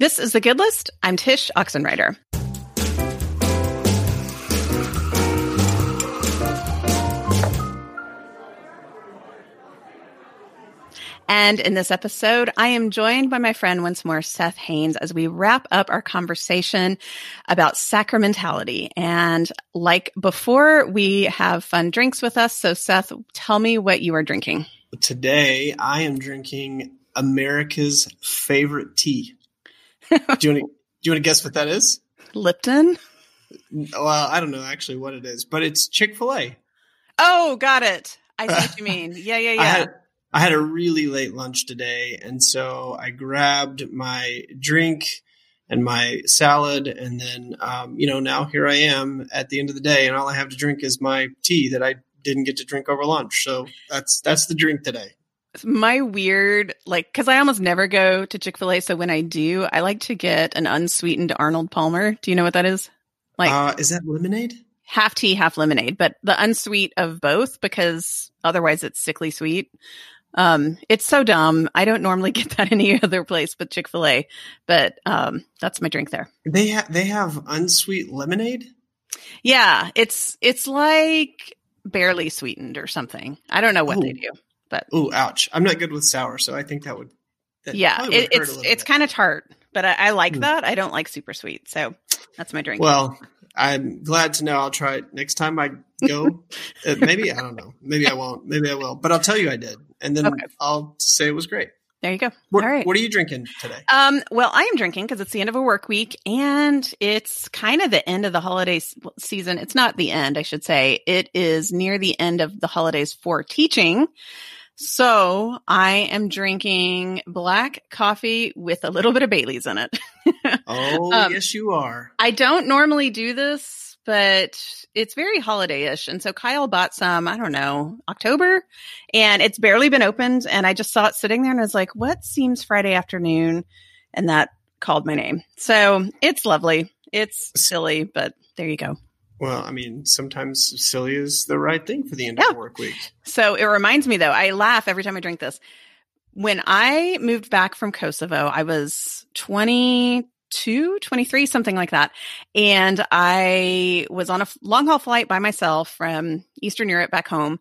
This is The Good List. I'm Tsh Oxenreider. And in this episode, I am joined by my friend once more, Seth Haines, as we wrap up our conversation about sacramentality. And like before, we have fun drinks with us. So, Seth, tell me what you are drinking. Today, I am drinking America's favorite tea. do you want to do you want to guess what that is? Lipton. Well, I don't know actually what it is, but it's Chick Fil A. Oh, got it. I see what you mean. Yeah, yeah, yeah. I had, I had a really late lunch today, and so I grabbed my drink and my salad, and then um, you know now here I am at the end of the day, and all I have to drink is my tea that I didn't get to drink over lunch. So that's that's the drink today. My weird, like, because I almost never go to Chick Fil A, so when I do, I like to get an unsweetened Arnold Palmer. Do you know what that is? Like, uh, is that lemonade? Half tea, half lemonade, but the unsweet of both because otherwise it's sickly sweet. Um, it's so dumb. I don't normally get that any other place but Chick Fil A, but um, that's my drink there. They have they have unsweet lemonade. Yeah, it's it's like barely sweetened or something. I don't know what Ooh. they do, but oh, ouch! I'm not good with sour, so I think that would. That yeah, would it, it's it's kind of tart, but I, I like mm. that. I don't like super sweet, so that's my drink. Well, I'm glad to know. I'll try it next time I go. uh, maybe I don't know. Maybe I won't. Maybe I will. But I'll tell you I did, and then okay. I'll say it was great. There you go. What, All right. What are you drinking today? Um, well, I am drinking because it's the end of a work week and it's kind of the end of the holiday season. It's not the end, I should say. It is near the end of the holidays for teaching. So I am drinking black coffee with a little bit of Bailey's in it. oh, um, yes, you are. I don't normally do this but it's very holiday-ish. And so Kyle bought some, I don't know, October, and it's barely been opened. And I just saw it sitting there and I was like, what seems Friday afternoon? And that called my name. So it's lovely. It's silly, but there you go. Well, I mean, sometimes silly is the right thing for the end yeah. of the work week. So it reminds me though, I laugh every time I drink this. When I moved back from Kosovo, I was 20, 22, 23, something like that. And I was on a long haul flight by myself from Eastern Europe back home.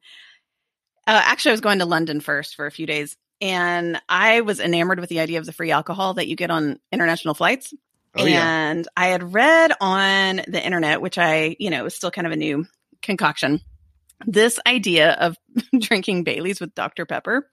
Uh, actually, I was going to London first for a few days. And I was enamored with the idea of the free alcohol that you get on international flights. Oh, and yeah. I had read on the internet, which I, you know, was still kind of a new concoction, this idea of drinking Bailey's with Dr. Pepper.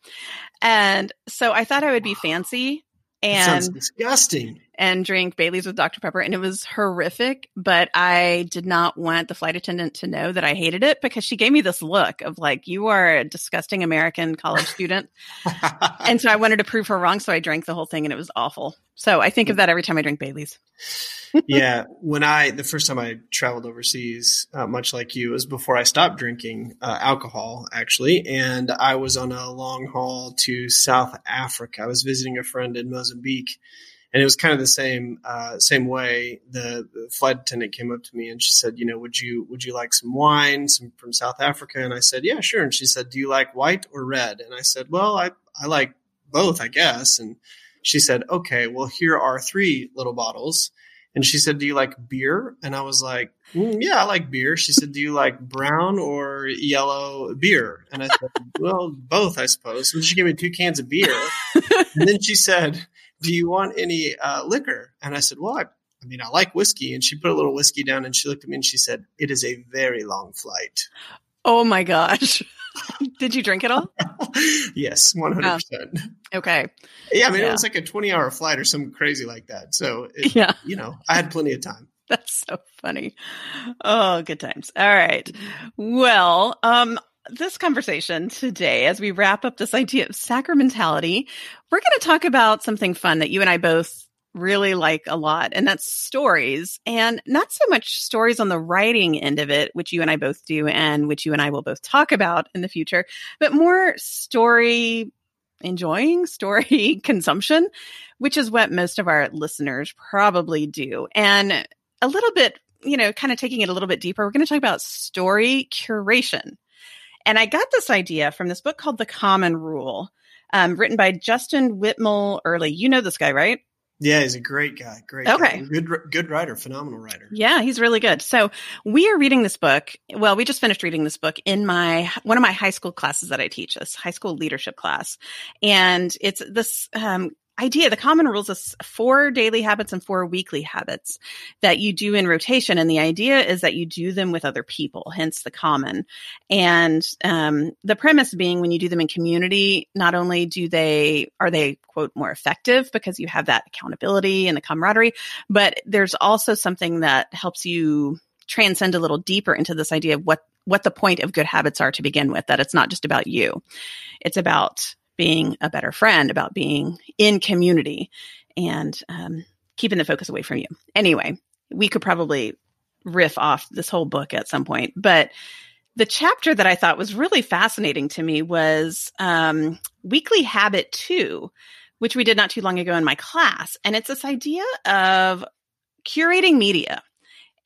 And so I thought I would be fancy and sounds disgusting and drink Bailey's with Dr. Pepper. And it was horrific, but I did not want the flight attendant to know that I hated it because she gave me this look of like, you are a disgusting American college student. and so I wanted to prove her wrong. So I drank the whole thing and it was awful. So I think of that every time I drink Bailey's. yeah. When I, the first time I traveled overseas, uh, much like you, was before I stopped drinking uh, alcohol, actually. And I was on a long haul to South Africa. I was visiting a friend in Mozambique and it was kind of the same uh, same way. The, the, flight attendant came up to me and she said, "You know, would you would you like some wine some from South Africa?" And I said, "Yeah, sure." And she said, "Do you like white or red?" And I said, "Well, I I like both, I guess." And she said, "Okay, well, here are three little bottles." And she said, "Do you like beer?" And I was like, mm, "Yeah, I like beer." She said, "Do you like brown or yellow beer?" And I said, "Well, both, I suppose." And she gave me two cans of beer. and then she said, do you want any uh, liquor? And I said, well, I, I mean, I like whiskey. And she put a little whiskey down and she looked at me and she said, it is a very long flight. Oh my gosh. Did you drink it all? yes, 100%. Oh, okay. Yeah, I mean, yeah. it was like a 20 hour flight or something crazy like that. So, it, yeah. you know, I had plenty of time. That's so funny. Oh, good times. All right. Well, um, this conversation today, as we wrap up this idea of sacramentality, we're going to talk about something fun that you and I both really like a lot, and that's stories. And not so much stories on the writing end of it, which you and I both do, and which you and I will both talk about in the future, but more story enjoying, story consumption, which is what most of our listeners probably do. And a little bit, you know, kind of taking it a little bit deeper, we're going to talk about story curation. And I got this idea from this book called The Common Rule, um, written by Justin Whitmel Earley. You know this guy, right? Yeah, he's a great guy. Great. Okay. Guy. Good, good writer. Phenomenal writer. Yeah, he's really good. So we are reading this book. Well, we just finished reading this book in my one of my high school classes that I teach, this high school leadership class, and it's this um, idea. The common rules is four daily habits and four weekly habits that you do in rotation. And the idea is that you do them with other people, hence the common. And um, the premise being when you do them in community, not only do they, are they quote more effective because you have that accountability and the camaraderie, but there's also something that helps you transcend a little deeper into this idea of what what the point of good habits are to begin with that it's not just about you it's about being a better friend, about being in community and um, keeping the focus away from you. Anyway, we could probably riff off this whole book at some point, but the chapter that I thought was really fascinating to me was um, Weekly Habit 2, which we did not too long ago in my class. And it's this idea of curating media.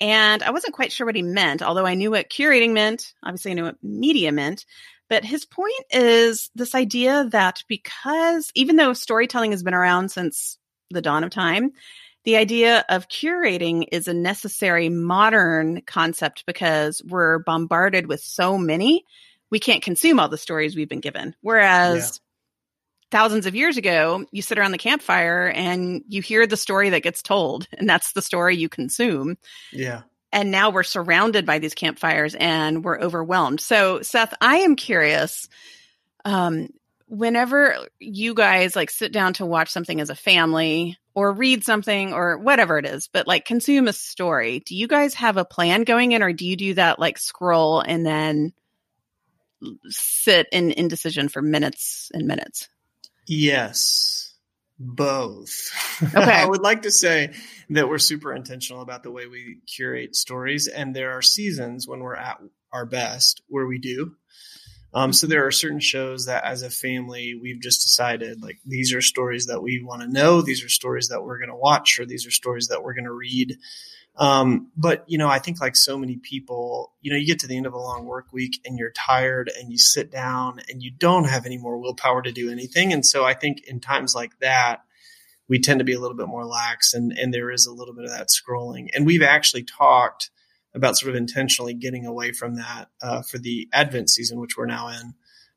And I wasn't quite sure what he meant, although I knew what curating meant. Obviously, I knew what media meant. But his point is this idea that because even though storytelling has been around since the dawn of time, the idea of curating is a necessary modern concept because we're bombarded with so many, we can't consume all the stories we've been given. Whereas yeah. thousands of years ago, you sit around the campfire and you hear the story that gets told, and that's the story you consume. Yeah and now we're surrounded by these campfires and we're overwhelmed. So, Seth, I am curious. Um, whenever you guys like sit down to watch something as a family or read something or whatever it is, but like consume a story, do you guys have a plan going in or do you do that like scroll and then sit in indecision for minutes and minutes? Yes both. Okay. I would like to say that we're super intentional about the way we curate stories, and there are seasons when we're at our best where we do. Um, so there are certain shows that, as a family, we've just decided like these are stories that we want to know, these are stories that we're going to watch, or these are stories that we're going to read. Um, but you know, I think like so many people, you know, you get to the end of a long work week and you're tired and you sit down and you don't have any more willpower to do anything. And so I think in times like that, we tend to be a little bit more lax and, and there is a little bit of that scrolling. And we've actually talked about sort of intentionally getting away from that, uh, for the Advent season, which we're now in.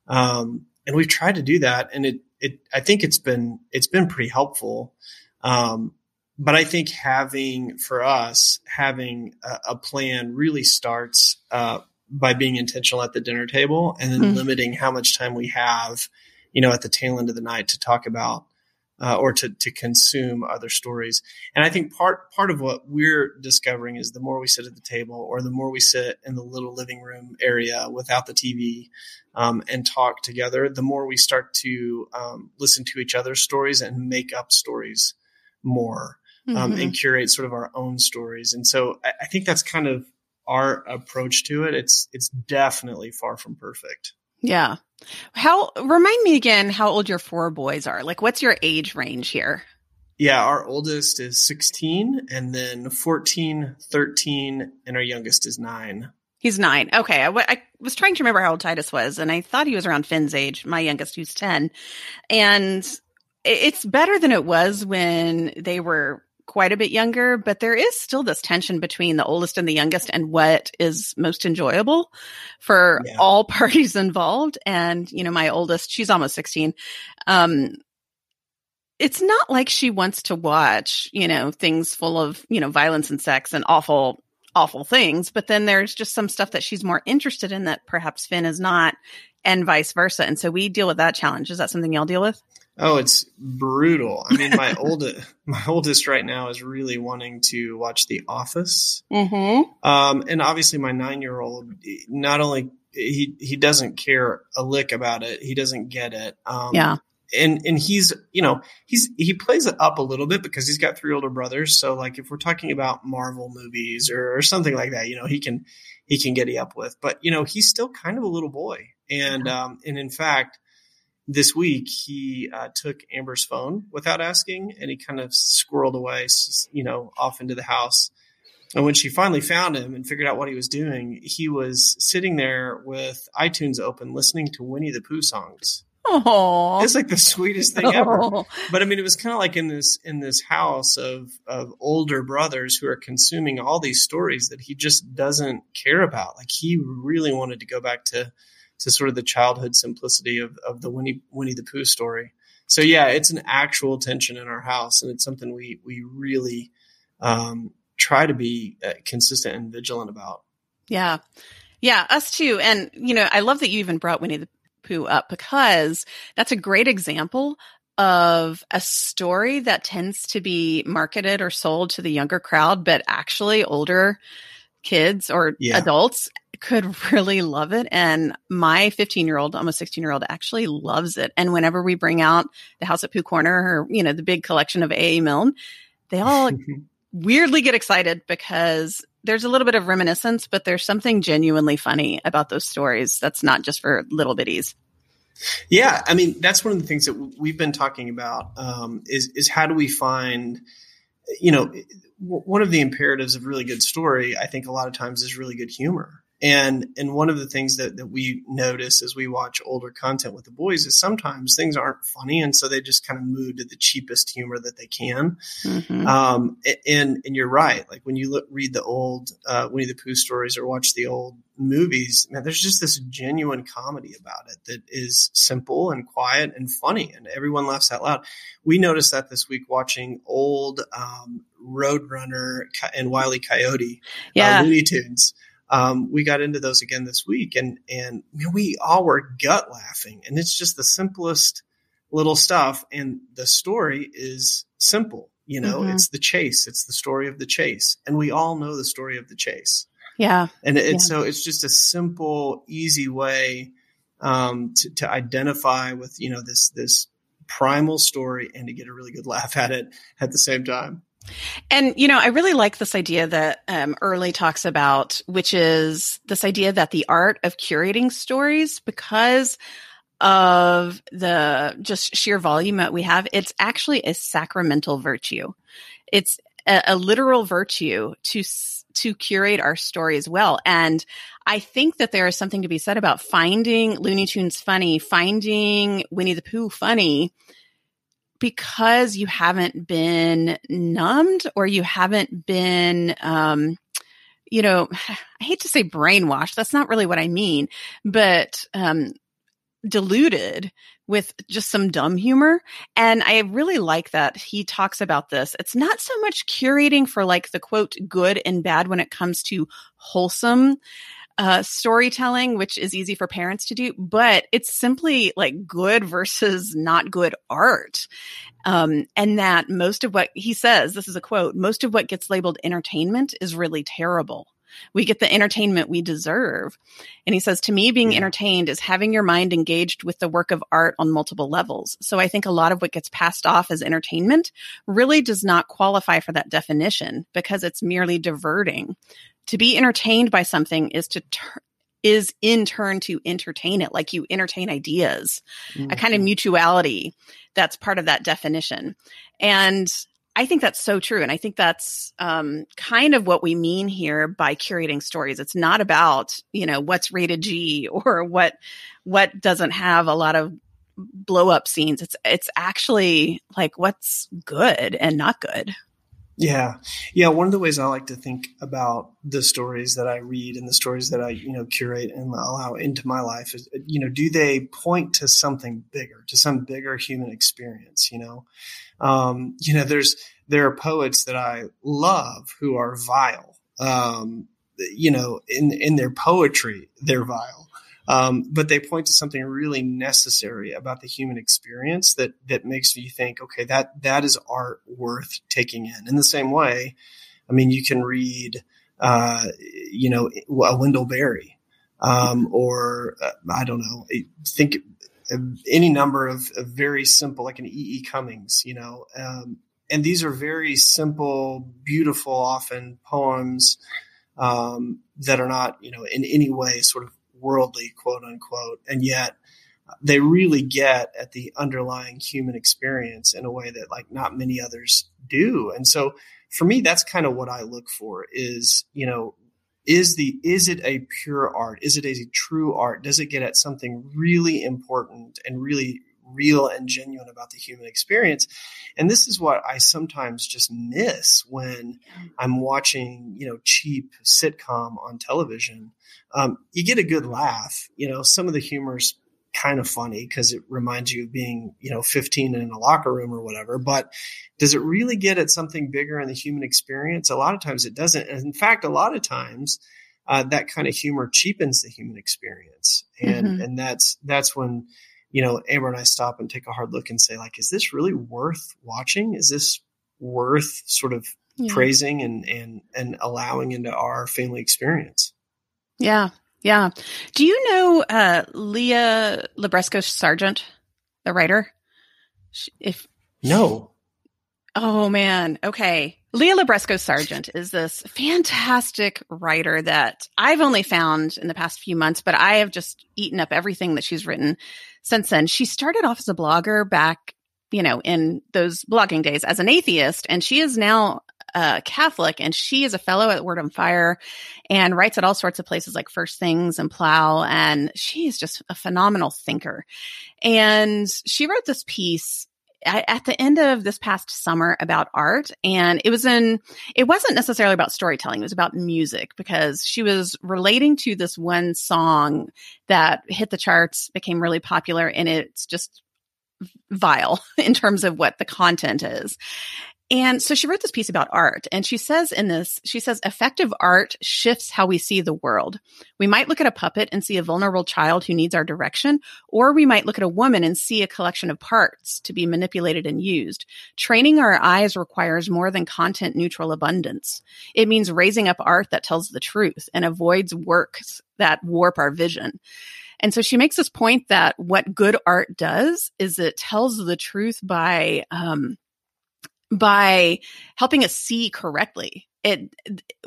Um, and we've tried to do that and it, it, I think it's been, it's been pretty helpful. Um, but I think having for us having a, a plan really starts uh, by being intentional at the dinner table and then mm-hmm. limiting how much time we have, you know, at the tail end of the night to talk about uh, or to to consume other stories. And I think part part of what we're discovering is the more we sit at the table or the more we sit in the little living room area without the TV um, and talk together, the more we start to um, listen to each other's stories and make up stories more um, mm-hmm. and curate sort of our own stories. And so I, I think that's kind of our approach to it. It's it's definitely far from perfect. Yeah. How remind me again how old your four boys are? Like what's your age range here? Yeah, our oldest is 16 and then 14, 13 and our youngest is 9. He's 9. Okay. I, w- I was trying to remember how old Titus was and I thought he was around Finn's age, my youngest who's 10. And it's better than it was when they were quite a bit younger, but there is still this tension between the oldest and the youngest and what is most enjoyable for yeah. all parties involved. And, you know, my oldest, she's almost 16. Um, it's not like she wants to watch, you know, things full of, you know, violence and sex and awful, awful things. But then there's just some stuff that she's more interested in that perhaps Finn is not and vice versa. And so we deal with that challenge. Is that something y'all deal with? Oh, it's brutal. I mean, my oldest, my oldest right now is really wanting to watch The Office. Mm-hmm. Um, and obviously, my nine year old not only he he doesn't care a lick about it, he doesn't get it. Um, yeah. And and he's you know he's he plays it up a little bit because he's got three older brothers. So like if we're talking about Marvel movies or, or something like that, you know he can he can get it up with. But you know he's still kind of a little boy, and um, and in fact this week he uh, took Amber's phone without asking, and he kind of squirreled away, you know, off into the house. And when she finally found him and figured out what he was doing, he was sitting there with iTunes open, listening to Winnie the Pooh songs. Aww. It's like the sweetest thing ever. But I mean, it was kind of like in this in this house of of older brothers who are consuming all these stories that he just doesn't care about. Like he really wanted to go back to to sort of the childhood simplicity of of the Winnie Winnie the Pooh story. So yeah, it's an actual tension in our house, and it's something we we really um, try to be uh, consistent and vigilant about. Yeah. Yeah, us too. And, you know, I love that you even brought Winnie the Pooh up because that's a great example of a story that tends to be marketed or sold to the younger crowd, but actually older kids or yeah. adults could really love it. And my 15 year old, almost 16 year old actually loves it. And whenever we bring out the House at Pooh Corner or, you know, the big collection of A.A. Milne, they all weirdly get excited because there's a little bit of reminiscence, but there's something genuinely funny about those stories that's not just for little bitties. Yeah, I mean that's one of the things that we've been talking about um, is is how do we find, you know, one of the imperatives of really good story. I think a lot of times is really good humor, and and one of the things that, that we notice as we watch older content with the boys is sometimes things aren't funny, and so they just kind of move to the cheapest humor that they can. Mm-hmm. Um, and and you're right. Like when you look, read the old uh, Winnie the Pooh stories or watch the old movies, man, there's just this genuine comedy about it that is simple and quiet and funny, and everyone laughs out loud. We noticed that this week watching old um, Roadrunner and Wiley Coyote uh, yeah. uh, Looney Tunes um, we got into those again this week, and and we all were gut laughing, and it's just the simplest little stuff, and the story is simple. You know, mm-hmm. it's the chase. It's the story of the chase, and we all know the story of the chase. Yeah, and it's yeah. so it's just a simple, easy way um, to, to identify with you know this this primal story and to get a really good laugh at it at the same time. And, you know, I really like this idea that um, Earley talks about, which is this idea that the art of curating stories, because of the just sheer volume that we have, it's actually a sacramental virtue. It's a, a literal virtue to to curate our story as well. And I think that there is something to be said about finding Looney Tunes funny, finding Winnie the Pooh funny, because you haven't been numbed or you haven't been, um, you know, I hate to say brainwashed. That's not really what I mean, but, um, diluted with just some dumb humor. And I really like that he talks about this. It's not so much curating for like the quote good and bad when it comes to wholesome uh, storytelling, which is easy for parents to do, but it's simply like good versus not good art. Um, and that most of what he says, this is a quote, most of what gets labeled entertainment is really terrible. We get the entertainment we deserve. And he says, to me, being entertained is having your mind engaged with the work of art on multiple levels. So I think a lot of what gets passed off as entertainment really does not qualify for that definition because it's merely diverting to be entertained by something is to tur- is in turn to entertain it like you entertain ideas mm-hmm. a kind of mm-hmm. mutuality that's part of that definition and i think that's so true and i think that's um, kind of what we mean here by curating stories it's not about you know what's rated g or what what doesn't have a lot of blow up scenes it's it's actually like what's good and not good yeah. Yeah. One of the ways I like to think about the stories that I read and the stories that I, you know, curate and allow into my life is, you know, do they point to something bigger, to some bigger human experience? You know, um, you know, there's, there are poets that I love who are vile. Um, you know, in, in their poetry, they're vile. Um, but they point to something really necessary about the human experience that that makes you think, okay, that that is art worth taking in. In the same way, I mean, you can read, uh, you know, a Wendell Berry, um, or uh, I don't know, think any number of, of, very simple, like an E. E. Cummings, you know, um, and these are very simple, beautiful, often poems um, that are not, you know, in any way sort of worldly, quote unquote, and yet they really get at the underlying human experience in a way that like not many others do. And so for me, that's kind of what I look for is, you know, is the is it a pure art is it a true art does it get at something really important and really real and genuine about the human experience and this is what i sometimes just miss when i'm watching you know cheap sitcom on television um, you get a good laugh you know some of the humor's kind of funny because it reminds you of being, you know, 15 in a locker room or whatever. But does it really get at something bigger in the human experience? A lot of times it doesn't. And in fact, a lot of times uh, that kind of humor cheapens the human experience. And, mm-hmm. and that's, that's when, you know, Amber and I stop and take a hard look and say, like, is this really worth watching? Is this worth sort of yeah. praising and, and, and allowing into our family experience? Yeah, yeah. Do you know uh, Leah Libresco Sargeant, the writer? If no. Oh man. Okay. Leah Libresco Sargeant is this fantastic writer that I've only found in the past few months, but I have just eaten up everything that she's written since then. She started off as a blogger back, you know, in those blogging days as an atheist, and she is now uh, Catholic, and she is a fellow at Word on Fire and writes at all sorts of places like First Things and Plough. And she is just a phenomenal thinker. And she wrote this piece at the end of this past summer about art and it was in it wasn't necessarily about storytelling it was about music because she was relating to this one song that hit the charts became really popular and it's just vile in terms of what the content is and so she wrote this piece about art. And she says in this, she says, effective art shifts how we see the world. We might look at a puppet and see a vulnerable child who needs our direction, or we might look at a woman and see a collection of parts to be manipulated and used. Training our eyes requires more than content neutral abundance. It means raising up art that tells the truth and avoids works that warp our vision. And so she makes this point that what good art does is it tells the truth by, um, by helping us see correctly. It,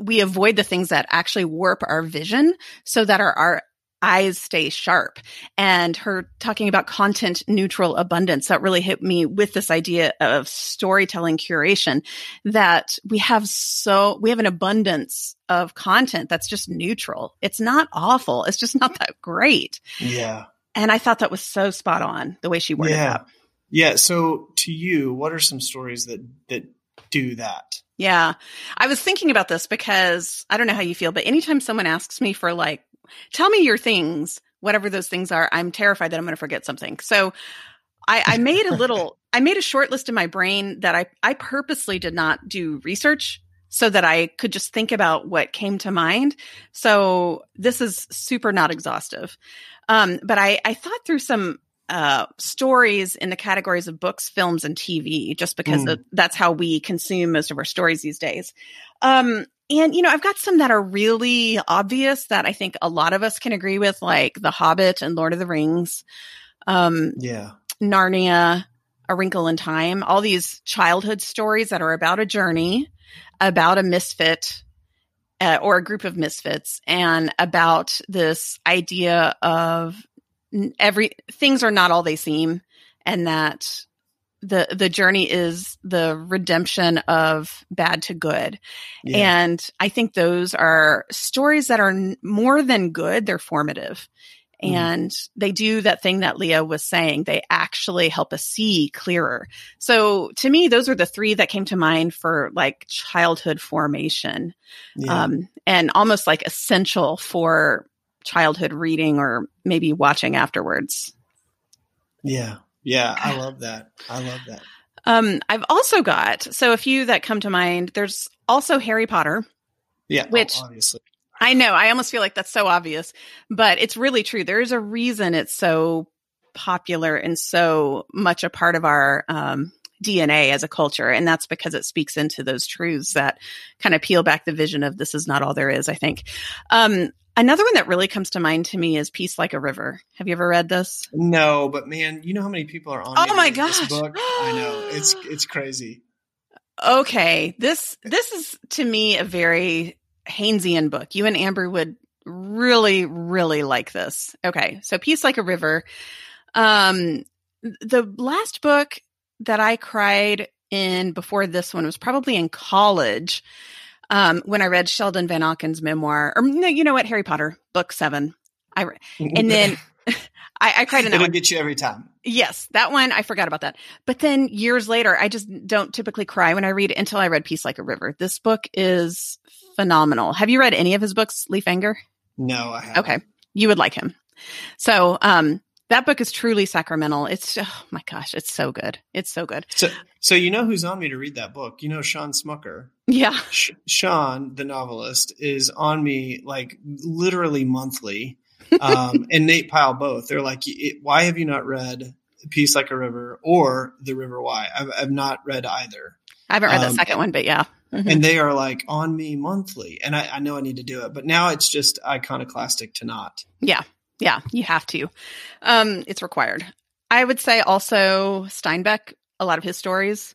we avoid the things that actually warp our vision so that our, our eyes stay sharp. And her talking about content neutral abundance that really hit me with this idea of storytelling curation that we have so, we have an abundance of content that's just neutral. It's not awful. It's just not that great. Yeah. And I thought that was so spot on the way she worded yeah. that. Yeah. So to you, what are some stories that that do that? Yeah. I was thinking about this because I don't know how you feel, but anytime someone asks me for like, tell me your things, whatever those things are, I'm terrified that I'm going to forget something. So I, I made a little, I made a short list in my brain that I, I purposely did not do research so that I could just think about what came to mind. So this is super not exhaustive. Um, but I, I thought through some uh, stories in the categories of books, films, and TV, just because mm. that's how we consume most of our stories these days. Um, and, you know, I've got some that are really obvious that I think a lot of us can agree with, like The Hobbit and Lord of the Rings. Um, yeah. Narnia, A Wrinkle in Time, all these childhood stories that are about a journey, about a misfit, uh, or a group of misfits, and about this idea of every things are not all they seem and that the the journey is the redemption of bad to good yeah. and i think those are stories that are n- more than good they're formative mm. and they do that thing that leah was saying they actually help us see clearer so to me those are the three that came to mind for like childhood formation yeah. um, and almost like essential for childhood reading or maybe watching afterwards. Yeah. Yeah. I love that. I love that. Um, I've also got, so a few that come to mind. There's also Harry Potter. Yeah. Oh, which oh, obviously. I know. I almost feel like that's so obvious, but it's really true. There's a reason it's so popular and so much a part of our um, DNA as a culture. And that's because it speaks into those truths that kind of peel back the vision of this is not all there is, I think. Um, Another one that really comes to mind to me is Peace Like a River. Have you ever read this? No, but man, you know how many people are on Oh my gosh. book? I know. It's it's crazy. Okay. This this is to me a very Hainesian book. You and Amber would really, really like this. Okay. So Peace Like a River. Um the last book that I cried in before this one was probably in college. Um, when I read Sheldon Vanauken's memoir, or no, you know what, Harry Potter, book seven. I re- and then I, I cried in that It'll one. get you every time. Yes, that one I forgot about that. But then years later, I just don't typically cry when I read until I read Peace Like a River. This book is phenomenal. Have you read any of his books, Leif Enger? No, I haven't. Okay, you would like him. So, um, that book is truly sacramental. It's oh my gosh, it's so good. It's so good. So, so you know who's on me to read that book? You know Shawn Smucker. Yeah. Sh- Sean, the novelist, is on me like literally monthly, um, and Nate Pyle both. They're like, "Why have you not read Peace Like a River or The River Why?" I've, I've not read either, I haven't read the Um, second one, but yeah. Mhm. and they are like on me monthly, and I, I know I need to do it, but now it's just iconoclastic to not. Yeah. Yeah. You have to. Um, it's required. I would say also Steinbeck, a lot of his stories.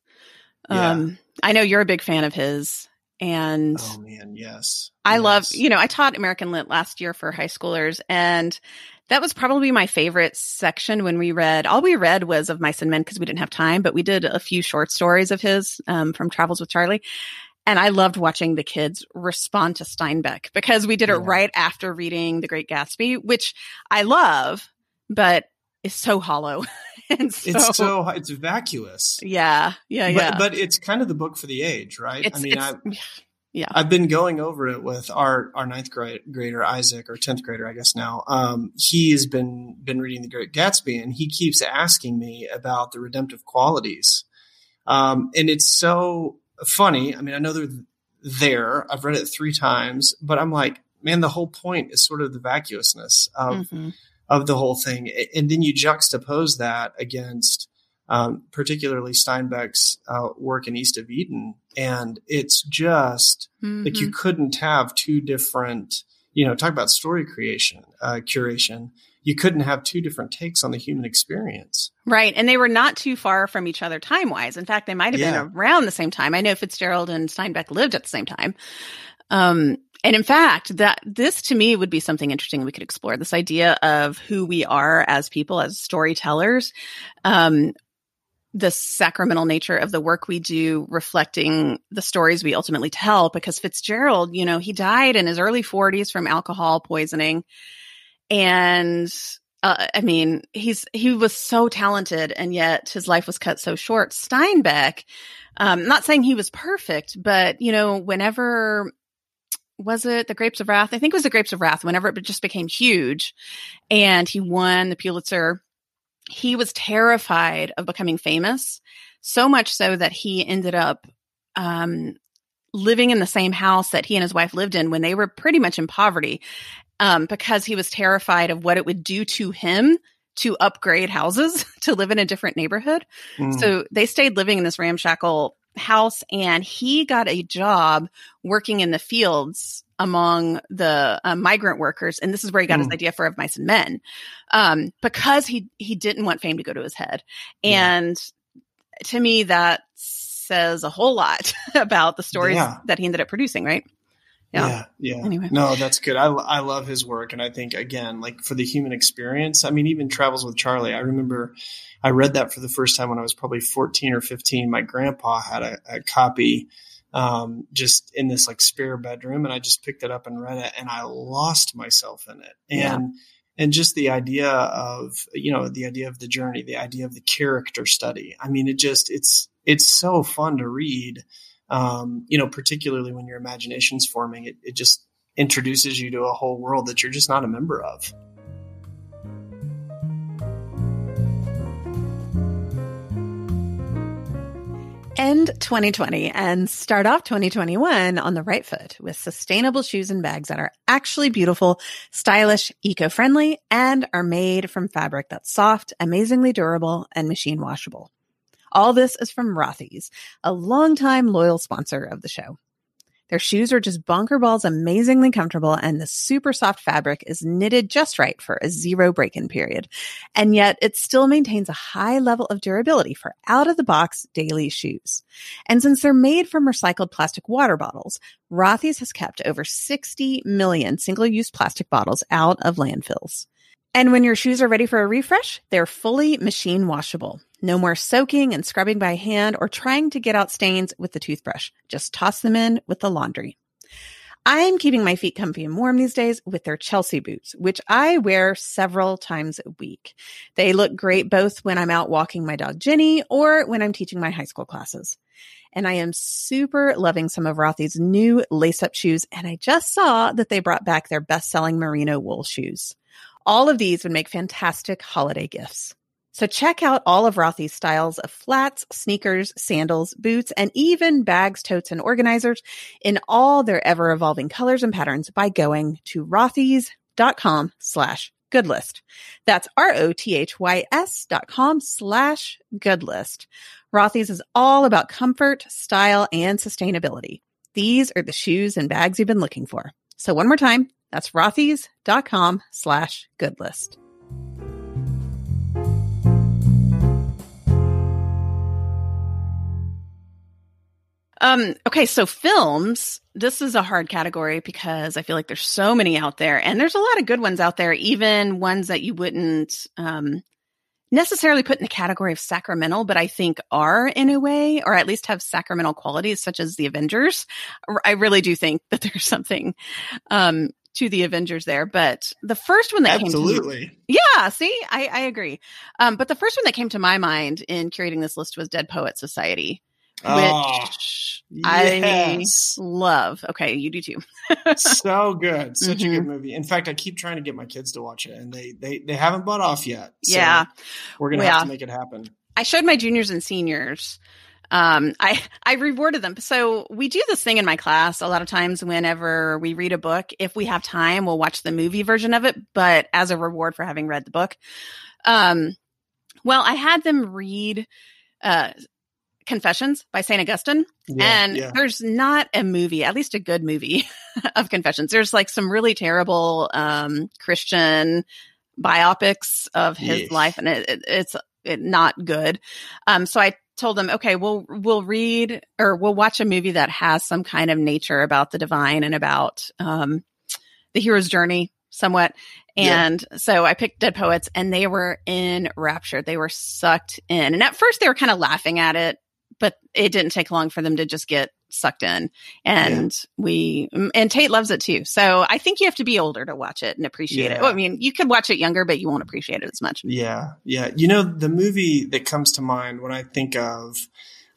Yeah. Um, I know you're a big fan of his and Oh man, yes, I love, you know, I taught American Lit last year for high schoolers and that was probably my favorite section when we read, all we read was of Mice and Men because we didn't have time, but we did a few short stories of his, um, from Travels with Charlie. And I loved watching the kids respond to Steinbeck because we did it right after reading The Great Gatsby, which I love, but is so hollow. and so, It's so it's vacuous. yeah, yeah, yeah. But, but it's kind of the book for the age, right? it's, I mean, I, yeah, I've been going over it with our our ninth grade, grader Isaac or tenth grader, I guess now. Um, he has been been reading The Great Gatsby, and he keeps asking me about the redemptive qualities. Um, and it's so funny. I mean, I know they're there. I've read it three times, but I'm like, man, the whole point is sort of the vacuousness of Mhm. of the whole thing. And then you juxtapose that against um, particularly Steinbeck's uh, work in East of Eden. And it's just like Mhm. you couldn't have two different, you know, talk about story creation, uh, curation. You couldn't have two different takes on the human experience. Right. And they were not too far from each other time wise. In fact, they might have Yeah. been around the same time. I know Fitzgerald and Steinbeck lived at the same time. Um, and in fact, that this to me would be something interesting we could explore this idea of who we are as people, as storytellers. Um, the sacramental nature of the work we do reflecting the stories we ultimately tell because Fitzgerald, you know, he died in his early 40s from alcohol poisoning. And uh, I mean, he's he was so talented, and yet his life was cut so short. Steinbeck, um, not saying he was perfect, but you know, whenever was it the Grapes of Wrath? I think it was the Grapes of Wrath. Whenever it just became huge, and he won the Pulitzer, he was terrified of becoming famous, so much so that he ended up um, living in the same house that he and his wife lived in when they were pretty much in poverty um, because he was terrified of what it would do to him to upgrade houses to live in a different neighborhood. Mm. So they stayed living in this ramshackle house and he got a job working in the fields among the uh, migrant workers and this is where he got his Mm. idea for of mice and men um, because he he didn't want fame to go to his head Yeah. and to me that says a whole lot about the stories Yeah. that he ended up producing right yeah, Yeah. yeah. Anyway. No, that's good. I, I love his work, and I think again, like for the human experience. I mean, even travels with Charlie. I remember I read that for the first time when I was probably fourteen or fifteen. My grandpa had a, a copy um, just in this like spare bedroom, and I just picked it up and read it, and I lost myself in it. Yeah. And and just the idea of you know the idea of the journey, the idea of the character study. I mean, it just it's it's so fun to read um, you know, particularly when your imagination's forming, it, it just introduces you to a whole world that you're just not a member of. End 2020 and start off 2021 on the right foot with sustainable shoes and bags that are actually beautiful, stylish, eco-friendly, and are made from fabric that's soft, amazingly durable, and machine washable. All this is from Rothy's, a longtime loyal sponsor of the show. Their shoes are just bonker balls amazingly comfortable and the super soft fabric is knitted just right for a zero break-in period. And yet it still maintains a high level of durability for out of the box daily shoes. And since they're made from recycled plastic water bottles, Rothy's has kept over 60 million single use plastic bottles out of landfills. And when your shoes are ready for a refresh, they're fully machine washable. No more soaking and scrubbing by hand or trying to get out stains with the toothbrush. Just toss them in with the laundry. I'm keeping my feet comfy and warm these days with their Chelsea boots, which I wear several times a week. They look great both when I'm out walking my dog Jenny or when I'm teaching my high school classes. And I am super loving some of Rothy's new lace up shoes. And I just saw that they brought back their best selling merino wool shoes. All of these would make fantastic holiday gifts. So check out all of Rothy's styles of flats, sneakers, sandals, boots, and even bags, totes, and organizers in all their ever evolving colors and patterns by going to rothys.com slash good list. That's R-O-T-H-Y-S dot com slash good list. Rothy's is all about comfort, style, and sustainability. These are the shoes and bags you've been looking for. So one more time, that's rothys.com slash good list. Um, okay, so films, this is a hard category because I feel like there's so many out there and there's a lot of good ones out there, even ones that you wouldn't um, necessarily put in the category of sacramental, but I think are in a way, or at least have sacramental qualities, such as the Avengers. I really do think that there's something um, to the Avengers there. But the first one that absolutely, came to, yeah, see, I, I agree. Um, but the first one that came to my mind in curating this list was Dead Poets Society which oh, yes. I love. Okay, you do too. so good, such mm-hmm. a good movie. In fact, I keep trying to get my kids to watch it, and they they they haven't bought off yet. So yeah, we're gonna well, have to make it happen. I showed my juniors and seniors. Um, I I rewarded them. So we do this thing in my class a lot of times. Whenever we read a book, if we have time, we'll watch the movie version of it. But as a reward for having read the book, um, well, I had them read uh, Confessions by St. Augustine. Yeah, and yeah. there's not a movie, at least a good movie of Confessions. There's like some really terrible um, Christian biopics of his yes. life, and it, it, it's it, not good. Um, so I told them, okay, we'll we'll read or we'll watch a movie that has some kind of nature about the divine and about um, the hero's journey somewhat. And yeah. so I picked Dead Poets and they were in rapture. They were sucked in. And at first they were kind of laughing at it but it didn't take long for them to just get sucked in. And yeah. we and tate loves it too. So i think you have to be older to watch it and appreciate yeah. it. Well, i mean you could watch it younger but you won't appreciate it as much. Yeah. Yeah. You know the movie that comes to mind when i think of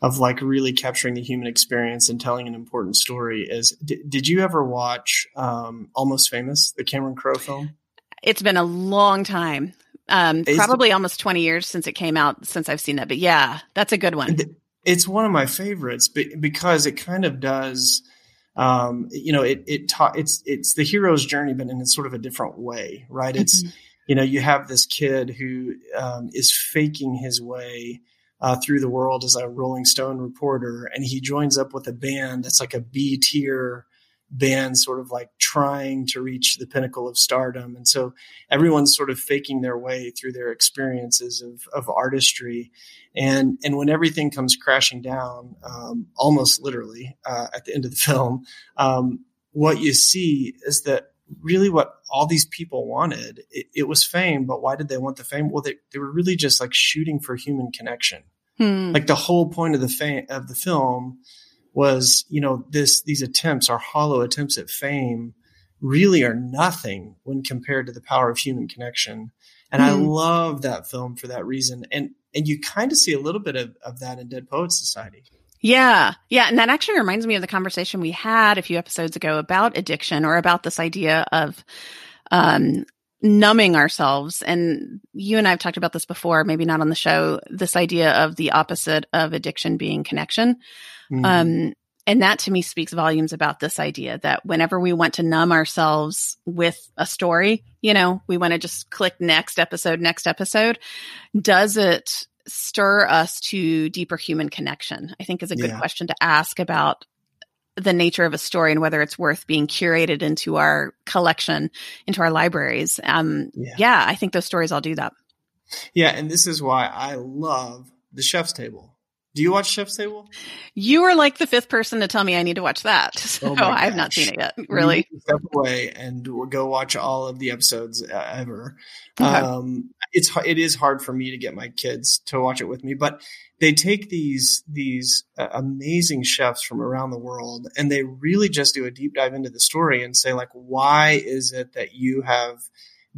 of like really capturing the human experience and telling an important story is d- did you ever watch um, almost famous the cameron crowe film? It's been a long time. Um, probably almost 20 years since it came out since i've seen that but yeah that's a good one it's one of my favorites because it kind of does, um, you know, it, it ta- it's, it's the hero's journey, but in sort of a different way, right? It's, mm-hmm. you know, you have this kid who, um, is faking his way, uh, through the world as a Rolling Stone reporter, and he joins up with a band that's like a B tier band, sort of like trying to reach the pinnacle of stardom. And so everyone's sort of faking their way through their experiences of, of artistry. And, and when everything comes crashing down, um, almost literally, uh, at the end of the film, um, what you see is that really what all these people wanted, it, it, was fame, but why did they want the fame? Well, they, they were really just like shooting for human connection. Hmm. Like the whole point of the fame of the film was, you know, this, these attempts, our hollow attempts at fame really are nothing when compared to the power of human connection. And mm. I hmm. love that film for that reason. And, and you kind of see a little bit of, of that in Dead Poets Society. Yeah. Yeah. And that actually reminds me of the conversation we had a few episodes ago about addiction or about this idea of, um, numbing ourselves. And you and I have talked about this before, maybe not on the show, this idea of the opposite of addiction being connection. Mm-hmm. Um, and that to me speaks volumes about this idea that whenever we want to numb ourselves with a story, you know, we want to just click next episode, next episode. Does it stir us to deeper human connection? I think is a good yeah. question to ask about the nature of a story and whether it's worth being curated into our collection, into our libraries. Um, yeah. yeah, I think those stories all do that. Yeah, and this is why I love the chef's table Do you watch Chef's Table? You are like the fifth person to tell me I need to watch that. So oh I've not seen it yet. Really? Step away and go watch all of the episodes uh, ever. Okay. Um, it's it is hard for me to get my kids to watch it with me, but they take these these uh, amazing chefs from around the world and they really just do a deep dive into the story and say like, why is it that you have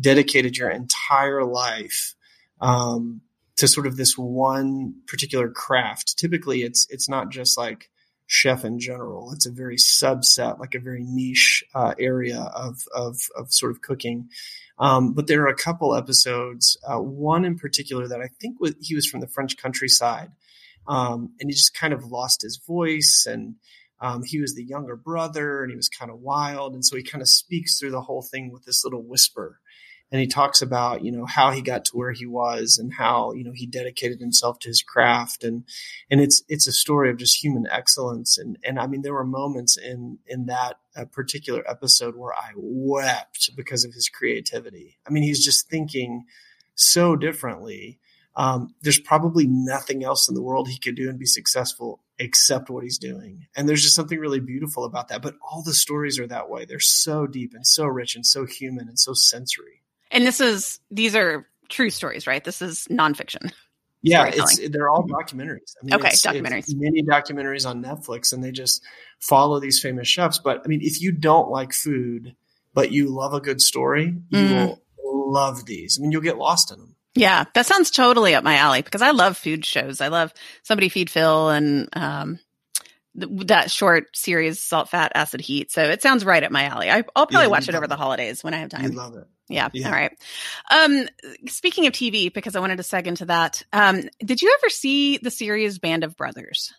dedicated your entire life um, to sort of this one particular craft. Typically, it's it's not just like chef in general. It's a very subset, like a very niche uh, area of, of of sort of cooking. Um, but there are a couple episodes. Uh, one in particular that I think was, he was from the French countryside, um, and he just kind of lost his voice and. Um, he was the younger brother and he was kind of wild. And so he kind of speaks through the whole thing with this little whisper and he talks about you know how he got to where he was and how you know he dedicated himself to his craft and and it's it's a story of just human excellence and and I mean there were moments in in that uh, particular episode where I wept because of his creativity. I mean he's just thinking so differently. Um, there's probably nothing else in the world he could do and be successful except what he's doing. And there's just something really beautiful about that. But all the stories are that way. They're so deep and so rich and so human and so sensory. And this is these are true stories, right? This is nonfiction. Yeah, it's they're all documentaries. I mean, okay, it's, documentaries. It's many documentaries on Netflix, and they just follow these famous chefs. But I mean, if you don't like food, but you love a good story, you mm. will love these. I mean, you'll get lost in them. Yeah, that sounds totally up my alley because I love food shows. I love Somebody Feed Phil and um, th- that short series, Salt, Fat, Acid, Heat. So it sounds right up my alley. I, will probably yeah, watch it over it. the holidays when I have time. You love it. Yeah. yeah. All right. Um, speaking of TV, because I wanted to seg into that, um, did you ever see the series Band of Brothers?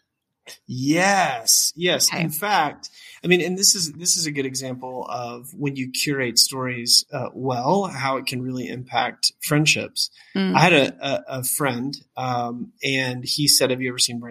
Yes, yes. Okay. In fact, I mean, and this is this is a good example of when you curate stories uh, well, how it can really impact friendships. Mm. I had a, a, a friend, um, and he said, "Have you ever seen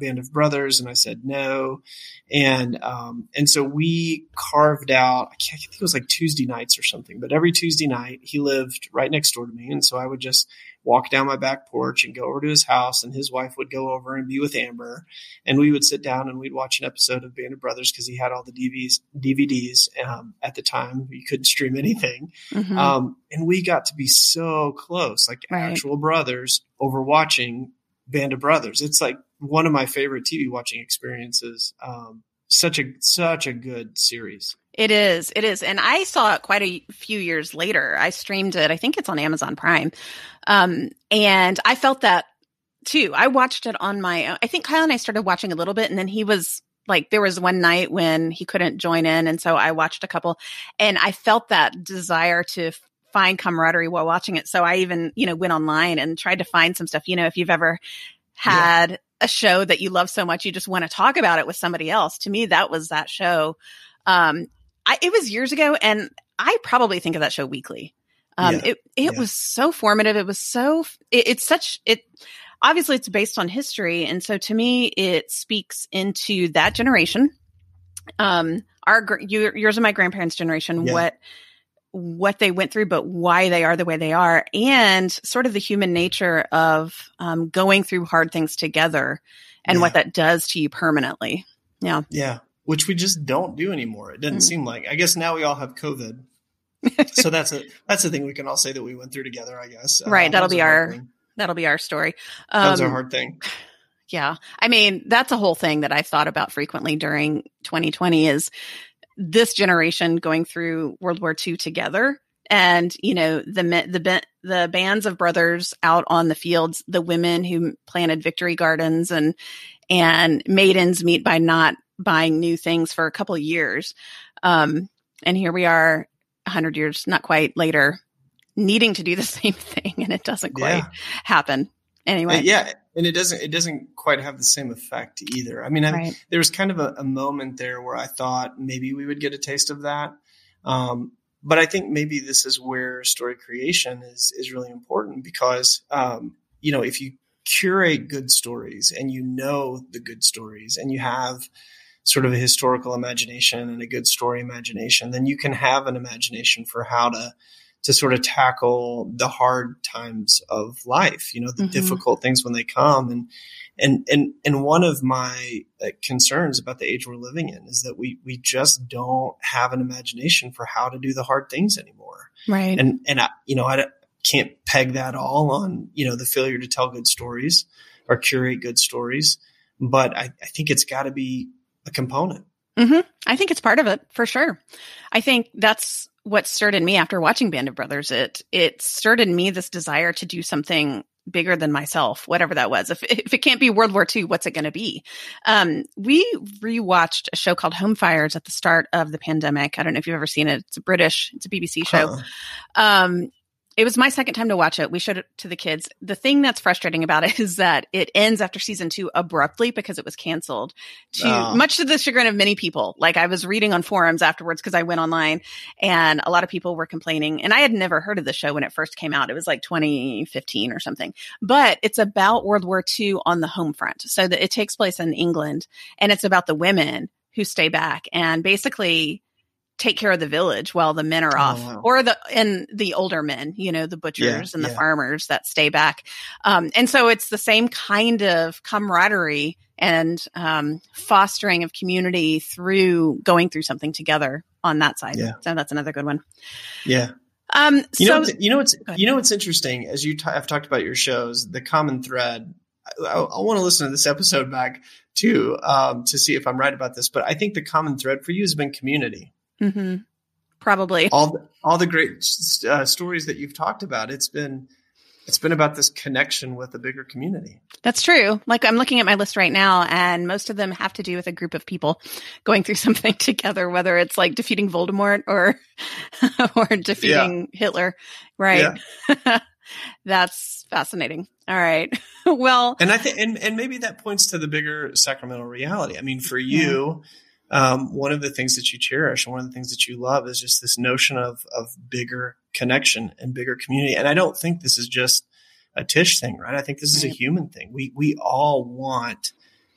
Band of Brothers?" And I said, "No." And um, and so we carved out. I, I think it was like Tuesday nights or something, but every Tuesday night he lived right next door to me, and so I would just walk down my back porch and go over to his house and his wife would go over and be with Amber and we would sit down and we'd watch an episode of Band of Brothers because he had all the DVDs, DVDs um, at the time. You couldn't stream anything. Mm-hmm. Um, and we got to be so close, like right. actual brothers over watching Band of Brothers. It's like one of my favorite TV watching experiences. Um, such a such a good series. It is. It is. And I saw it quite a few years later. I streamed it. I think it's on Amazon Prime. Um, and I felt that too. I watched it on my own. I think Kyle and I started watching a little bit and then he was like, there was one night when he couldn't join in. And so I watched a couple and I felt that desire to find camaraderie while watching it. So I even, you know, went online and tried to find some stuff. You know, if you've ever had yeah. a show that you love so much, you just want to talk about it with somebody else. To me, that was that show. Um, I, it was years ago, and I probably think of that show weekly. Um, yeah, it it yeah. was so formative. It was so it, it's such it. Obviously, it's based on history, and so to me, it speaks into that generation. Um, our yours and my grandparents' generation, yeah. what what they went through, but why they are the way they are, and sort of the human nature of um, going through hard things together, and what that does to you permanently. Yeah, yeah which we just don't do anymore. It doesn't mm. seem like. I guess now we all have COVID. so that's a that's the thing we can all say that we went through together. I guess. Right. Uh, that'll be our thing. That'll be our story. Um, that was a um, hard thing. Yeah. I mean, that's a whole thing that I've thought about frequently during 2020 is this generation going through World War II together. And, you know, the, the, the bands of brothers out on the fields, the women who planted victory gardens and, and maidens meet by not buying new things for a couple of years. Um, and here we are, a hundred years, not quite later, needing to do the same thing, and it doesn't quite yeah. happen. Anyway, uh, yeah, and it doesn't it doesn't quite have the same effect either. I mean, right. there was kind of a, a, moment there where I thought maybe we would get a taste of that. Um, but I think maybe this is where story creation is is really important because um, you know if you curate good stories and you know the good stories and you have sort of a historical imagination and a good story imagination, then you can have an imagination for how to to sort of tackle the hard times of life, you know, the Mhm. difficult things when they come. And, and, and, and one of my uh, concerns about the age we're living in is that we, we just don't have an imagination for how to do the hard things anymore. Right. And, and I, you know, I can't peg that all on, you know, the failure to tell good stories or curate good stories. But I, I think it's got to be a component. hmm I think it's part of it for sure. I think that's what stirred in me after watching Band of Brothers. It it stirred in me this desire to do something bigger than myself, whatever that was. If if it can't be World War II, what's it going to be? Um, we rewatched a show called Home Fires at the start of the pandemic. I don't know if you've ever seen it. It's a British, it's a BBC show. Huh. Um, it was my second time to watch it. We showed it to the kids. The thing that's frustrating about it is that it ends after season two abruptly because it was canceled to Oh. much to the chagrin of many people. Like I was reading on forums afterwards because I went online and a lot of people were complaining and I had never heard of the show when it first came out. It was like 2015 or something, but it's about World War II on the home front. So that it takes place in England and it's about the women who stay back and basically take care of the village while the men are Oh, off wow. or the and the older men you know the butchers and the yeah. farmers that stay back um, and so it's the same kind of camaraderie and um, fostering of community through going through something together on that side Yeah. so that's another good one Yeah. um You so know, what's, you know what's you know what's interesting as you t- have talked about your shows. The common thread. I, I, I want to listen to this episode back too um, to see if I'm right about this. But I think the common thread for you has been community. Mhm, probably All the, all the great uh, stories that you've talked about. It's been it's been about this connection with a bigger community. That's true. Like I'm looking at my list right now, and most of them have to do with a group of people going through something together, whether it's like defeating Voldemort or or defeating Hitler. Right. That's fascinating. All right. well, And I think, and, and maybe that points to the bigger sacramental reality. I mean, for you, um, one of the things that you cherish and one of the things that you love is just this notion of, of bigger connection and bigger community. And I don't think this is just a Tsh thing, right? I think this is a human thing. We, we all want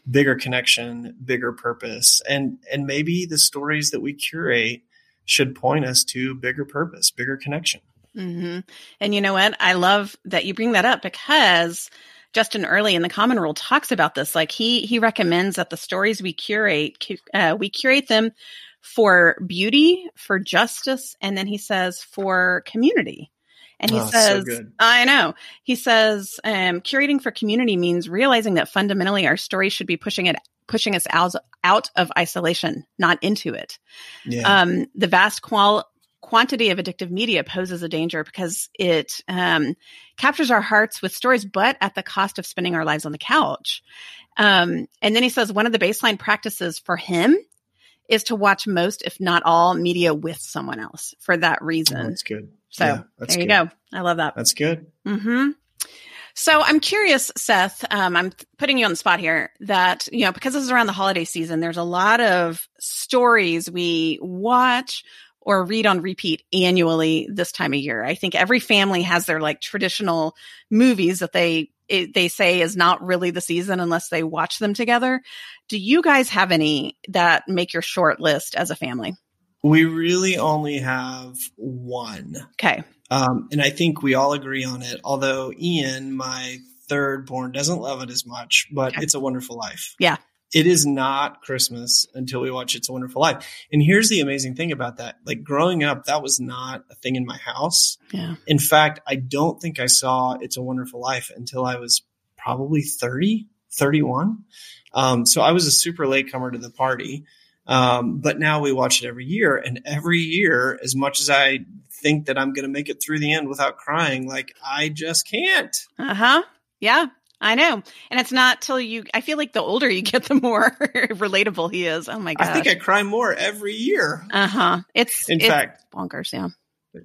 bigger connection, bigger purpose. And, and maybe the stories that we curate should point us to bigger purpose, bigger connection. hmm and you know what? I love that you bring that up because Justin Earley in the Common Rule talks about this. Like he he recommends that the stories we curate, uh, we curate them for beauty, for justice, and then he says for community. And he Oh, says, good. I know. He says, um, curating for community means realizing that fundamentally our story should be pushing it, pushing us out, out of isolation, not into it. Yeah. Um, the vast qual- quantity of addictive media poses a danger because it um, captures our hearts with stories, but at the cost of spending our lives on the couch. Um, and then he says one of the baseline practices for him is to watch most, if not all, media with someone else for that Oh, reason. that's good. so Yeah, that's there you good. go. I love that. That's good. hmm So I'm curious, Seth. Um, I'm putting you on the spot here. That you know, because this is around the holiday season, there's a lot of stories we watch or read on repeat annually this time of year. I think every family has their like traditional movies that they it, they say is not really the season unless they watch them together. Do you guys have any that make your short list as a family? We really only have one. Okay. Um, and I think we all agree on it. Although Ian, my third born, doesn't love it as much, but Okay. it's a wonderful life. Yeah. It is not Christmas until we watch It's a Wonderful Life. And here's the amazing thing about that. Like growing up, that was not a thing in my house. Yeah. In fact, I don't think I saw It's a Wonderful Life until I was probably 30, 31. Um, so I was a super late comer to the party. Um, but now we watch it every year and every year, as much as I think that I'm going to make it through the end without crying, like I just can't. Uh huh. Yeah, I know. And it's not till you, I feel like the older you get, the more relatable he is. Oh my gosh. I think I cry more every year. uh huh. It's, In it's fact, bonkers. Yeah.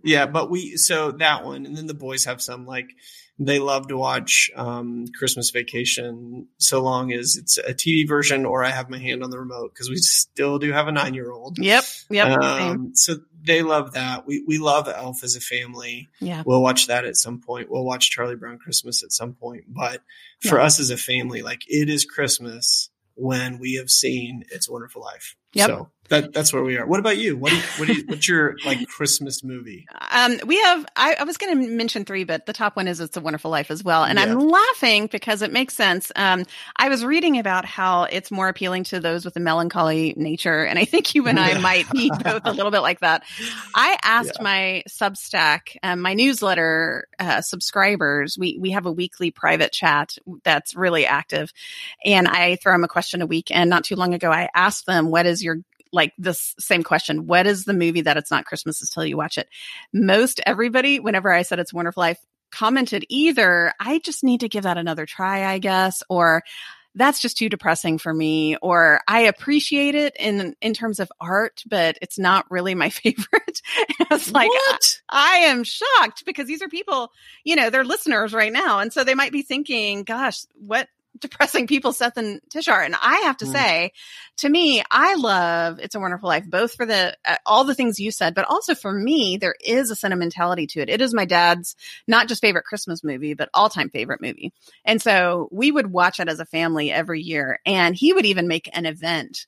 Yeah, but we so that one, and then the boys have some like they love to watch um, Christmas Vacation, so long as it's a TV version or I have my hand on the remote because we still do have a nine year old. Yep. Yep. Um, so they love that. We we love Elf as a family. Yeah. We'll watch that at some point. We'll watch Charlie Brown Christmas at some point. But for Yeah. us as a family, like it is Christmas when we have seen It's a Wonderful Life. Yep. So that that's where we are. What about you? What do you, what do you, what's your like Christmas movie? Um, we have. I, I was going to mention three, but the top one is "It's a Wonderful Life" as well, and Yeah. I'm laughing because it makes sense. Um, I was reading about how it's more appealing to those with a melancholy nature, and I think you and I might be both a little bit like that. I asked my Substack, um, my newsletter uh, subscribers. We we have a weekly private chat that's really active, and I throw them a question a week. And not too long ago, I asked them, "What is your like this same question. What is the movie that it's not Christmas until you watch it? Most everybody, whenever I said it's Wonderful Life, commented either, I just need to give that another try, I guess, or that's just too depressing for me, or I appreciate it in in terms of art, but it's not really my favorite. I was like, what? I am shocked because these are people, you know, they're listeners right now. And so they might be thinking, gosh, what depressing people Seth and Tsh are. And I have to Mm. say, to me, I love It's a Wonderful Life, both for the, uh, all the things you said, but also for me, there is a sentimentality to it. It is my dad's not just favorite Christmas movie, but all time favorite movie. And so we would watch it as a family every year. And he would even make an event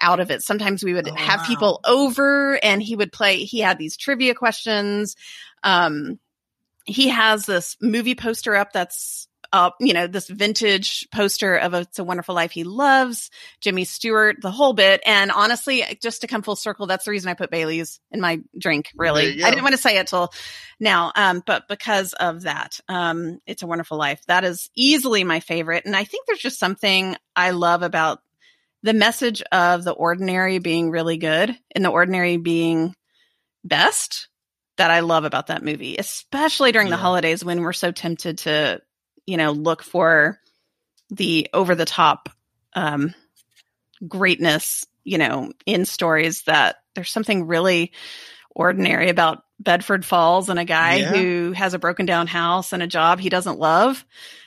out of it. Sometimes we would Oh, have wow. people over and he would play, he had these trivia questions. Um, he has this movie poster up that's uh, you know, this vintage poster of a, It's a Wonderful Life he loves, Jimmy Stewart, the whole bit. And honestly, just to come full circle, that's the reason I put Bailey's in my drink, really. I didn't want to say it till now, um, but because of that, um, It's a Wonderful Life, that is easily my favorite. And I think there's just something I love about the message of the ordinary being really good and the ordinary being best that I love about that movie, especially during the holidays when we're so tempted to, you know, look for the over the top um, greatness, you know, in stories that there's something really ordinary about Bedford Falls and a guy Yeah. who has a broken down house and a job he doesn't love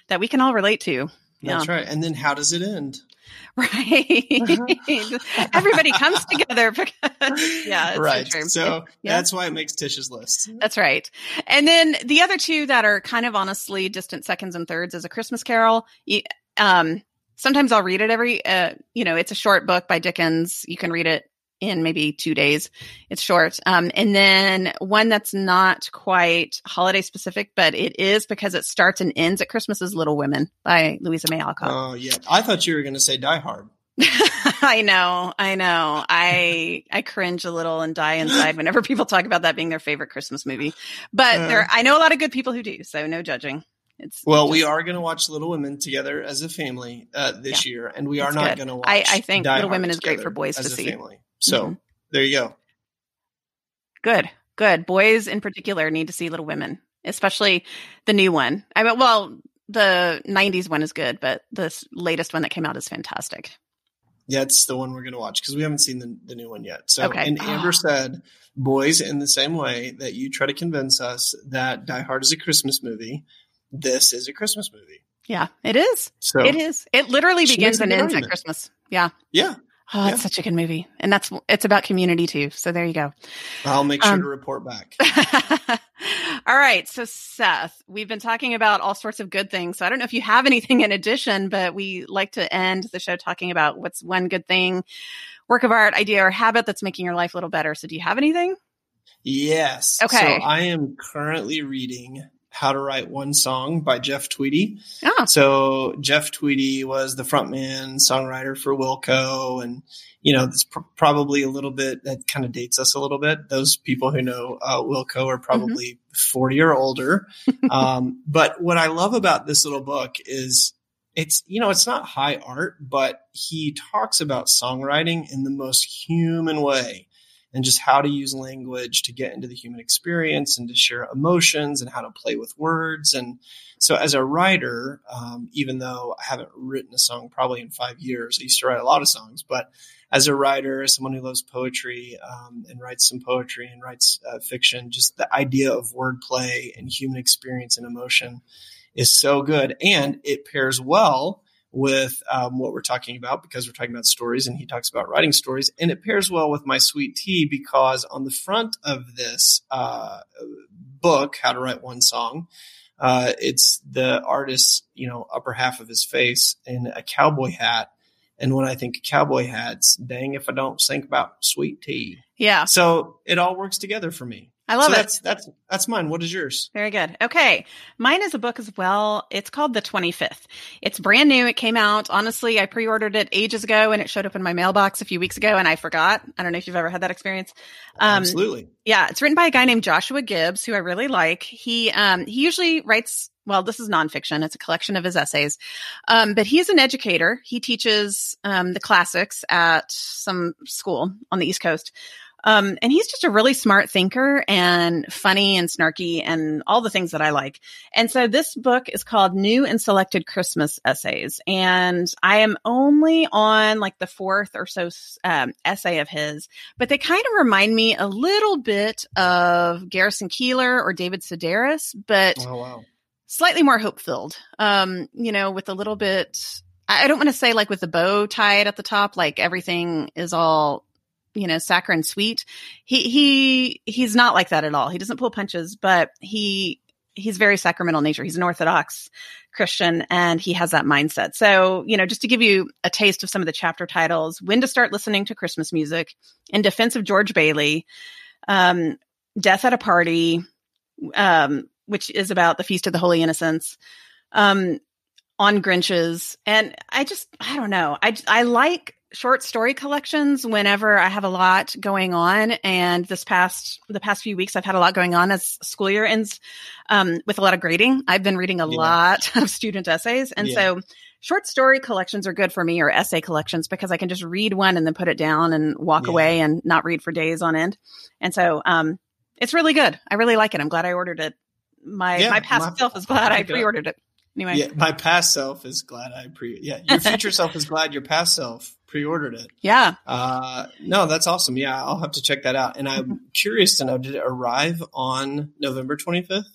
that we can all relate to. That's right. And then how does it end? Right. Everybody comes together because, yeah, it's right. so. So Yeah. that's why it makes Tsh's list. That's right. And then the other two that are kind of honestly distant seconds and thirds is a Christmas Carol. Um, sometimes I'll read it every, uh, you know, it's a short book by Dickens. You can read it in maybe two days. It's short. Um, and then one that's not quite holiday specific, but it is because it starts and ends at Christmas is Little Women by Louisa May Alcott. Oh yeah. I thought you were going to say Die Hard. I know, I know. I I cringe a little and die inside whenever people talk about that being their favorite Christmas movie. But Uh. there, I know a lot of good people who do, so no judging. It's Well, we are going to watch Little Women together as a family uh, this year, and we are not going to watch. I- I think Die Little Hard Women is great for boys as to a see. Family. So Mhm. there you go. good, good. Boys in particular need to see Little Women, especially the new one. I mean, well, the '90s one is good, but this latest one that came out is fantastic. Yeah, it's the one we're going to watch because we haven't seen the, the new one yet. So, Okay. and Amber Ah. said, boys, in the same way that you try to convince us that Die Hard is a Christmas movie, this is a Christmas movie. Yeah, it is. So, It is. It literally begins and ends at. Christmas. Yeah. yeah, Oh, it's Yeah. such a good movie, and that's it's about community too. So there you go. I'll make sure Um, to report back. all right. So, Seth, we've been talking about all sorts of good things. So, I don't know if you have anything in addition, but we like to end the show talking about what's one good thing, work of art, idea, or habit that's making your life a little better. So, do you have anything? Yes. Okay. So I am currently reading How to Write One Song by Jeff Tweedy. Oh, So Jeff Tweedy was the frontman songwriter for Wilco, and you know, it's pr- probably a little bit that kind of dates us a little bit. Those people who know uh, Wilco are probably forty or older. um, but what I love about this little book is it's you know it's not high art, but he talks about songwriting in the most human way. And just how to use language to get into the human experience and to share emotions and how to play with words and so as a writer, um, even though I haven't written a song probably in five years, I used to write a lot of songs, but as a writer, as someone who loves poetry um, and writes some poetry and writes uh, fiction, just the idea of wordplay and human experience and emotion is so good. And it pairs well with um, what we're talking about because we're talking about stories and he talks about writing stories. And it pairs well with my sweet tea because on the front of this uh, book, How to Write One Song, uh, it's the artist's, you know, upper half of his face in a cowboy hat. And when I think cowboy hats, dang if I don't think about sweet tea. Yeah. So it all works together for me. I love so it. That's that's that's mine. What is yours? Very good. Okay. Mine is a book as well. It's called The 25th. It's brand new. It came out. Honestly, I pre-ordered it ages ago and it showed up in my mailbox a few weeks ago and I forgot. I don't know if you've ever had that experience. Um, Absolutely. Yeah. It's written by a guy named Joshua Gibbs, who I really like. He, um, he usually writes well, this is nonfiction. It's a collection of his essays. Um, but he's an educator. He teaches um, the classics at some school on the East Coast. Um, and he's just a really smart thinker and funny and snarky and all the things that I like. And so this book is called New and Selected Christmas Essays. And I am only on like the fourth or so um, essay of his, but they kind of remind me a little bit of Garrison Keillor or David Sedaris, but oh, wow. slightly more hope filled. Um, you know, with a little bit, I don't want to say like with the bow tied at the top, like everything is all you know, saccharine sweet. He he he's not like that at all. He doesn't pull punches, but he he's very sacramental nature. He's an Orthodox Christian and he has that mindset. So, you know, just to give you a taste of some of the chapter titles, When to Start Listening to Christmas Music, In Defense of George Bailey, um, Death at a Party, um, which is about the Feast of the Holy Innocents, um, on Grinches. And I just, I don't know. I, I like short story collections whenever I have a lot going on. And this past the past few weeks, I've had a lot going on as school year ends um, with a lot of grading. I've been reading a yeah. lot of student essays, and yeah. so short story collections are good for me or essay collections because I can just read one and then put it down and walk yeah. away and not read for days on end. And so um, it's really good. I really like it. I'm glad I ordered it. My my past my, self is glad I pre-ordered it. Anyway, yeah, my past self is glad I pre. Yeah, your future self is glad your past self pre-ordered it. Yeah. Uh, no, that's awesome. Yeah, I'll have to check that out. And I'm mm-hmm. curious to know, did it arrive on November 25th?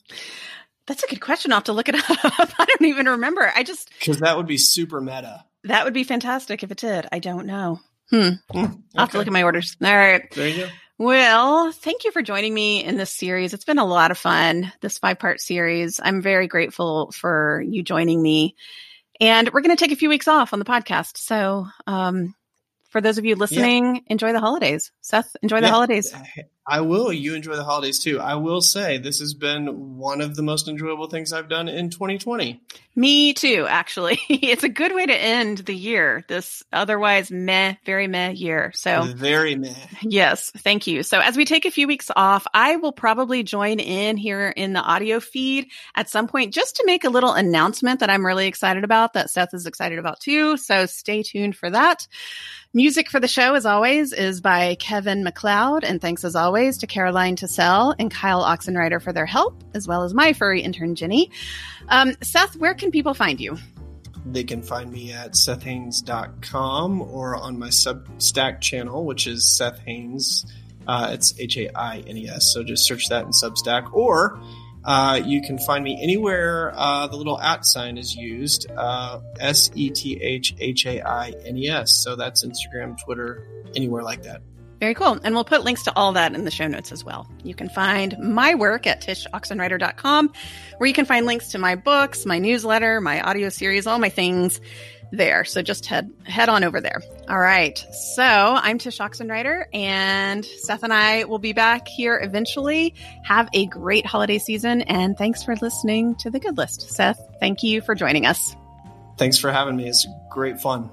That's a good question. I'll have to look it up. I don't even remember. I just because that would be super meta. That would be fantastic if it did. I don't know. Hmm. Okay. Hmm, I'll have to look at my orders. All right. There you go. Well, thank you for joining me in this series. It's been a lot of fun, this five part series. I'm very grateful for you joining me. And we're going to take a few weeks off on the podcast. So, um, for those of you listening, yeah. enjoy the holidays. Seth, enjoy the yeah. holidays. I will. You enjoy the holidays too. I will say this has been one of the most enjoyable things I've done in 2020. Me too, actually. it's a good way to end the year, this otherwise meh, very meh year. So very meh. Yes. Thank you. So as we take a few weeks off, I will probably join in here in the audio feed at some point just to make a little announcement that I'm really excited about that Seth is excited about too. So stay tuned for that. Music for the show, as always, is by Kevin MacLeod. And thanks as always to Caroline Tassell and Kyle Oxenreider for their help, as well as my furry intern, Ginny. Um, Seth, where can people find you? They can find me at sethhaines.com or on my Substack channel, which is Seth Haines. Uh, it's H A I N E S. So just search that in Substack. Or uh, you can find me anywhere uh, the little at sign is used. Uh, S E T H H A I N E S. So that's Instagram, Twitter, anywhere like that. Very cool. And we'll put links to all that in the show notes as well. You can find my work at tshoxenreider.com, where you can find links to my books, my newsletter, my audio series, all my things there. So just head head on over there. All right. So I'm Tsh Oxenreider, and Seth and I will be back here eventually. Have a great holiday season, and thanks for listening to the Good List. Seth, thank you for joining us. Thanks for having me. It's great fun.